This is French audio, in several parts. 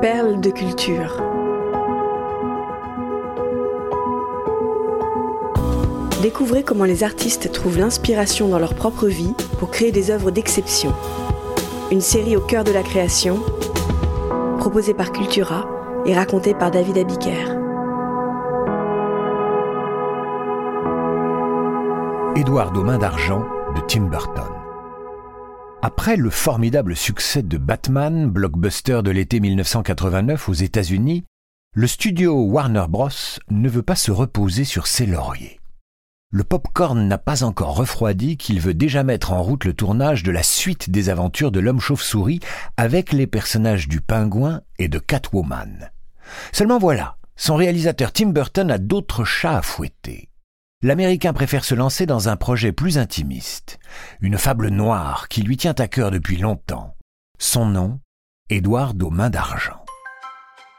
Perles de culture. Découvrez comment les artistes trouvent l'inspiration dans leur propre vie pour créer des œuvres d'exception. Une série au cœur de la création, proposée par Cultura et racontée par David Abiker. Édouard aux mains d'argent de Tim Burton. Après le formidable succès de Batman, blockbuster de l'été 1989 aux États-Unis, le studio Warner Bros. ne veut pas se reposer sur ses lauriers. Le popcorn n'a pas encore refroidi qu'il veut déjà mettre en route le tournage de la suite des aventures de l'homme chauve-souris avec les personnages du pingouin et de Catwoman. Seulement voilà, son réalisateur Tim Burton a d'autres chats à fouetter l'Américain préfère se lancer dans un projet plus intimiste, une fable noire qui lui tient à cœur depuis longtemps. Son nom, Édouard aux d'argent.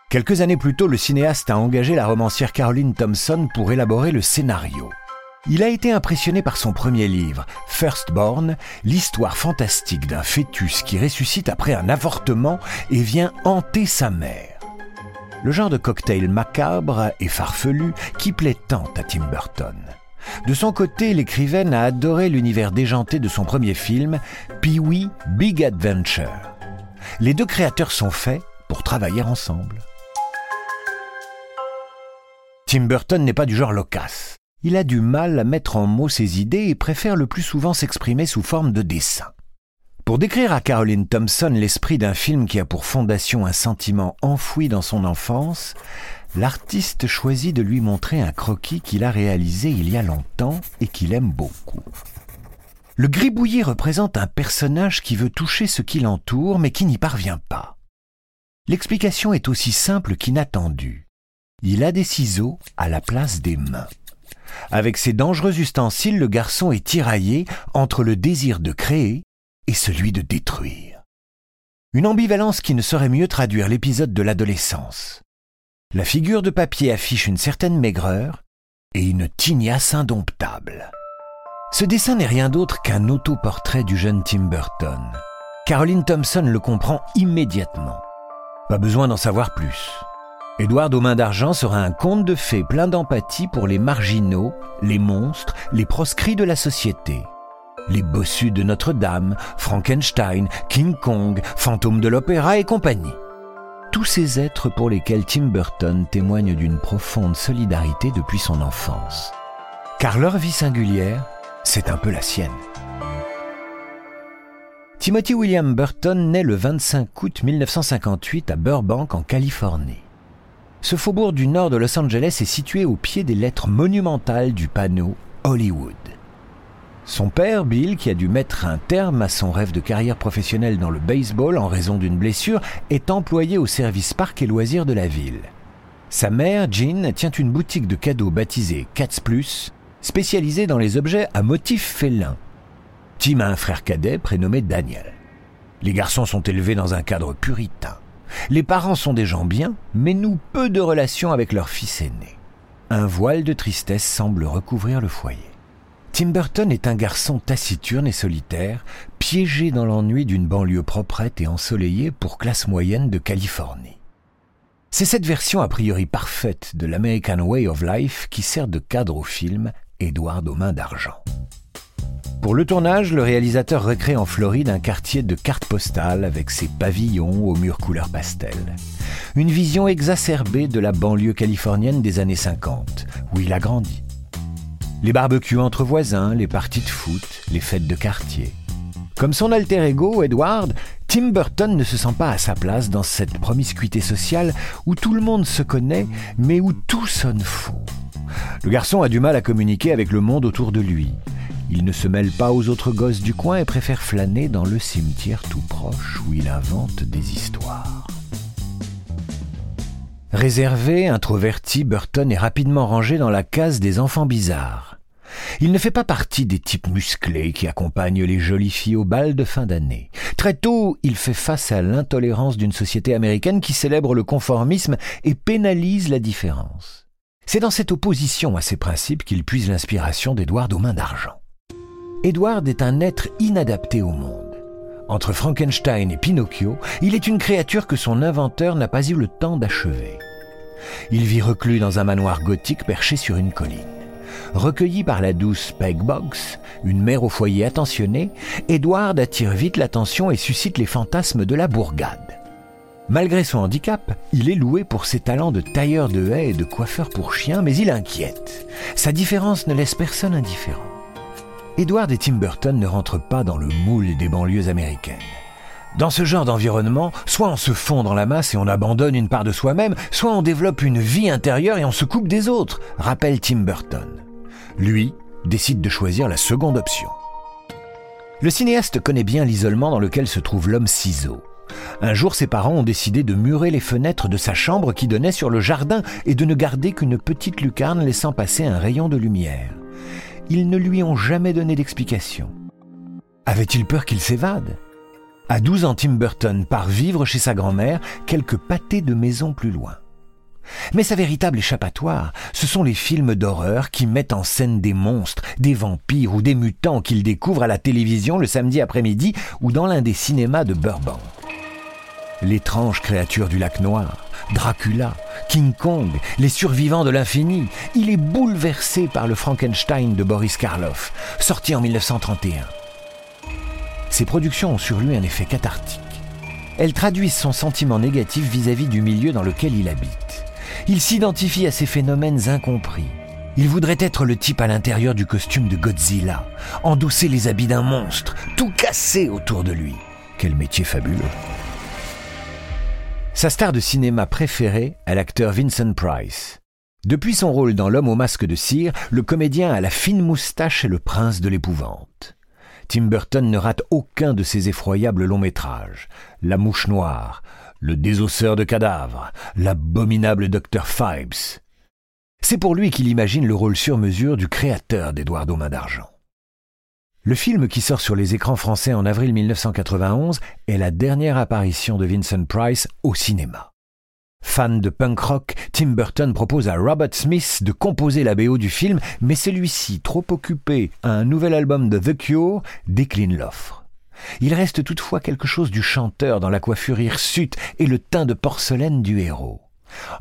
Quelques années plus tôt, le cinéaste a engagé la romancière Caroline Thompson pour élaborer le scénario. Il a été impressionné par son premier livre, Firstborn, l'histoire fantastique d'un fœtus qui ressuscite après un avortement et vient hanter sa mère le genre de cocktail macabre et farfelu qui plaît tant à Tim Burton. De son côté, l'écrivaine a adoré l'univers déjanté de son premier film, Pee-wee Big Adventure. Les deux créateurs sont faits pour travailler ensemble. Tim Burton n'est pas du genre loquace. Il a du mal à mettre en mots ses idées et préfère le plus souvent s'exprimer sous forme de dessin. Pour décrire à Caroline Thompson l'esprit d'un film qui a pour fondation un sentiment enfoui dans son enfance, l'artiste choisit de lui montrer un croquis qu'il a réalisé il y a longtemps et qu'il aime beaucoup. Le gribouillis représente un personnage qui veut toucher ce qui l'entoure mais qui n'y parvient pas. L'explication est aussi simple qu'inattendue. Il a des ciseaux à la place des mains. Avec ses dangereux ustensiles, le garçon est tiraillé entre le désir de créer et celui de détruire. Une ambivalence qui ne saurait mieux traduire l'épisode de l'adolescence. La figure de papier affiche une certaine maigreur et une tignasse indomptable. Ce dessin n'est rien d'autre qu'un autoportrait du jeune Tim Burton. Caroline Thompson le comprend immédiatement. Pas besoin d'en savoir plus. Édouard aux mains d'argent sera un conte de fées plein d'empathie pour les marginaux, les monstres, les proscrits de la société les bossus de Notre-Dame, Frankenstein, King Kong, fantômes de l'opéra et compagnie. Tous ces êtres pour lesquels Tim Burton témoigne d'une profonde solidarité depuis son enfance. Car leur vie singulière, c'est un peu la sienne. Timothy William Burton naît le 25 août 1958 à Burbank en Californie. Ce faubourg du nord de Los Angeles est situé au pied des lettres monumentales du panneau Hollywood. Son père, Bill, qui a dû mettre un terme à son rêve de carrière professionnelle dans le baseball en raison d'une blessure, est employé au service parc et loisirs de la ville. Sa mère, Jean, tient une boutique de cadeaux baptisée Cats Plus, spécialisée dans les objets à motifs félins. Tim a un frère cadet prénommé Daniel. Les garçons sont élevés dans un cadre puritain. Les parents sont des gens bien, mais nous peu de relations avec leur fils aîné. Un voile de tristesse semble recouvrir le foyer. Tim Burton est un garçon taciturne et solitaire, piégé dans l'ennui d'une banlieue proprette et ensoleillée pour classe moyenne de Californie. C'est cette version a priori parfaite de l'American Way of Life qui sert de cadre au film Édouard aux mains d'argent. Pour le tournage, le réalisateur recrée en Floride un quartier de cartes postales avec ses pavillons aux murs couleur pastel. Une vision exacerbée de la banlieue californienne des années 50, où il a grandi. Les barbecues entre voisins, les parties de foot, les fêtes de quartier. Comme son alter ego, Edward, Tim Burton ne se sent pas à sa place dans cette promiscuité sociale où tout le monde se connaît, mais où tout sonne faux. Le garçon a du mal à communiquer avec le monde autour de lui. Il ne se mêle pas aux autres gosses du coin et préfère flâner dans le cimetière tout proche où il invente des histoires. Réservé, introverti, Burton est rapidement rangé dans la case des enfants bizarres. Il ne fait pas partie des types musclés qui accompagnent les jolies filles au bal de fin d'année. Très tôt, il fait face à l'intolérance d'une société américaine qui célèbre le conformisme et pénalise la différence. C'est dans cette opposition à ces principes qu'il puise l'inspiration d'Edward aux mains d'argent. Edward est un être inadapté au monde. Entre Frankenstein et Pinocchio, il est une créature que son inventeur n'a pas eu le temps d'achever. Il vit reclus dans un manoir gothique perché sur une colline. Recueilli par la douce Peg Boggs, une mère au foyer attentionnée, Edward attire vite l'attention et suscite les fantasmes de la bourgade. Malgré son handicap, il est loué pour ses talents de tailleur de haies et de coiffeur pour chiens, mais il inquiète. Sa différence ne laisse personne indifférent. Edward et Tim Burton ne rentrent pas dans le moule des banlieues américaines. Dans ce genre d'environnement, soit on se fond dans la masse et on abandonne une part de soi-même, soit on développe une vie intérieure et on se coupe des autres, rappelle Tim Burton. Lui décide de choisir la seconde option. Le cinéaste connaît bien l'isolement dans lequel se trouve l'homme ciseau. Un jour, ses parents ont décidé de murer les fenêtres de sa chambre qui donnait sur le jardin et de ne garder qu'une petite lucarne laissant passer un rayon de lumière. Ils ne lui ont jamais donné d'explication. Avait-il peur qu'il s'évade? À 12 ans, Tim Burton part vivre chez sa grand-mère, quelques pâtés de maison plus loin. Mais sa véritable échappatoire, ce sont les films d'horreur qui mettent en scène des monstres, des vampires ou des mutants qu'il découvre à la télévision le samedi après-midi ou dans l'un des cinémas de Burbank l'étrange créature du lac noir, Dracula, King Kong, les survivants de l'infini. Il est bouleversé par le Frankenstein de Boris Karloff, sorti en 1931. Ces productions ont sur lui un effet cathartique. Elles traduisent son sentiment négatif vis-à-vis du milieu dans lequel il habite. Il s'identifie à ces phénomènes incompris. Il voudrait être le type à l'intérieur du costume de Godzilla, endosser les habits d'un monstre, tout casser autour de lui. Quel métier fabuleux. Sa star de cinéma préférée est l'acteur Vincent Price. Depuis son rôle dans L'homme au masque de cire, le comédien a la fine moustache et le prince de l'épouvante. Tim Burton ne rate aucun de ses effroyables longs métrages. La mouche noire, Le désosseur de cadavres, l'abominable Dr. Phibes. C'est pour lui qu'il imagine le rôle sur mesure du créateur d'Edouard Main d'Argent. Le film qui sort sur les écrans français en avril 1991 est la dernière apparition de Vincent Price au cinéma. Fan de punk rock, Tim Burton propose à Robert Smith de composer la BO du film, mais celui-ci, trop occupé à un nouvel album de The Cure, décline l'offre. Il reste toutefois quelque chose du chanteur dans la coiffure hirsute et le teint de porcelaine du héros.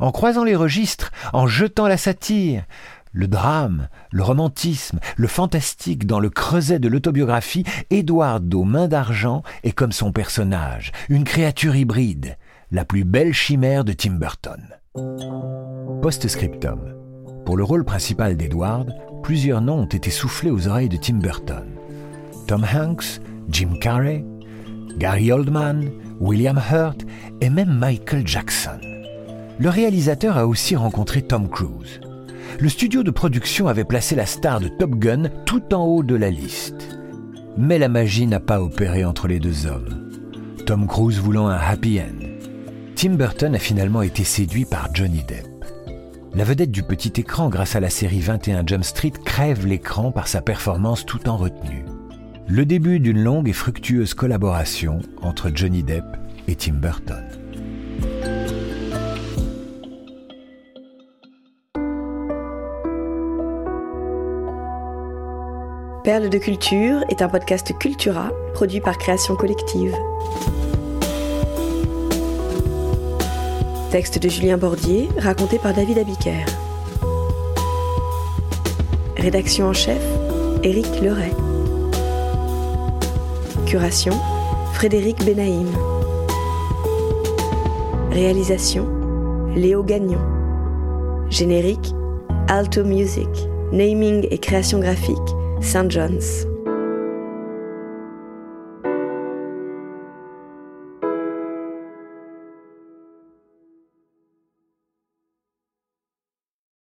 En croisant les registres, en jetant la satire, le drame, le romantisme, le fantastique dans le creuset de l'autobiographie, Édouard aux mains d'argent est comme son personnage, une créature hybride, la plus belle chimère de Tim Burton. Post-scriptum. Pour le rôle principal d'Edward, plusieurs noms ont été soufflés aux oreilles de Tim Burton. Tom Hanks, Jim Carrey, Gary Oldman, William Hurt et même Michael Jackson. Le réalisateur a aussi rencontré Tom Cruise le studio de production avait placé la star de Top Gun tout en haut de la liste. Mais la magie n'a pas opéré entre les deux hommes. Tom Cruise voulant un happy end. Tim Burton a finalement été séduit par Johnny Depp. La vedette du petit écran grâce à la série 21 Jump Street crève l'écran par sa performance tout en retenue. Le début d'une longue et fructueuse collaboration entre Johnny Depp et Tim Burton. Perle de culture est un podcast Cultura produit par Création Collective. Texte de Julien Bordier, raconté par David Abiker. Rédaction en chef, Éric Leray. Curation, Frédéric Benaïm. Réalisation, Léo Gagnon. Générique, Alto Music. Naming et création graphique, St. John's.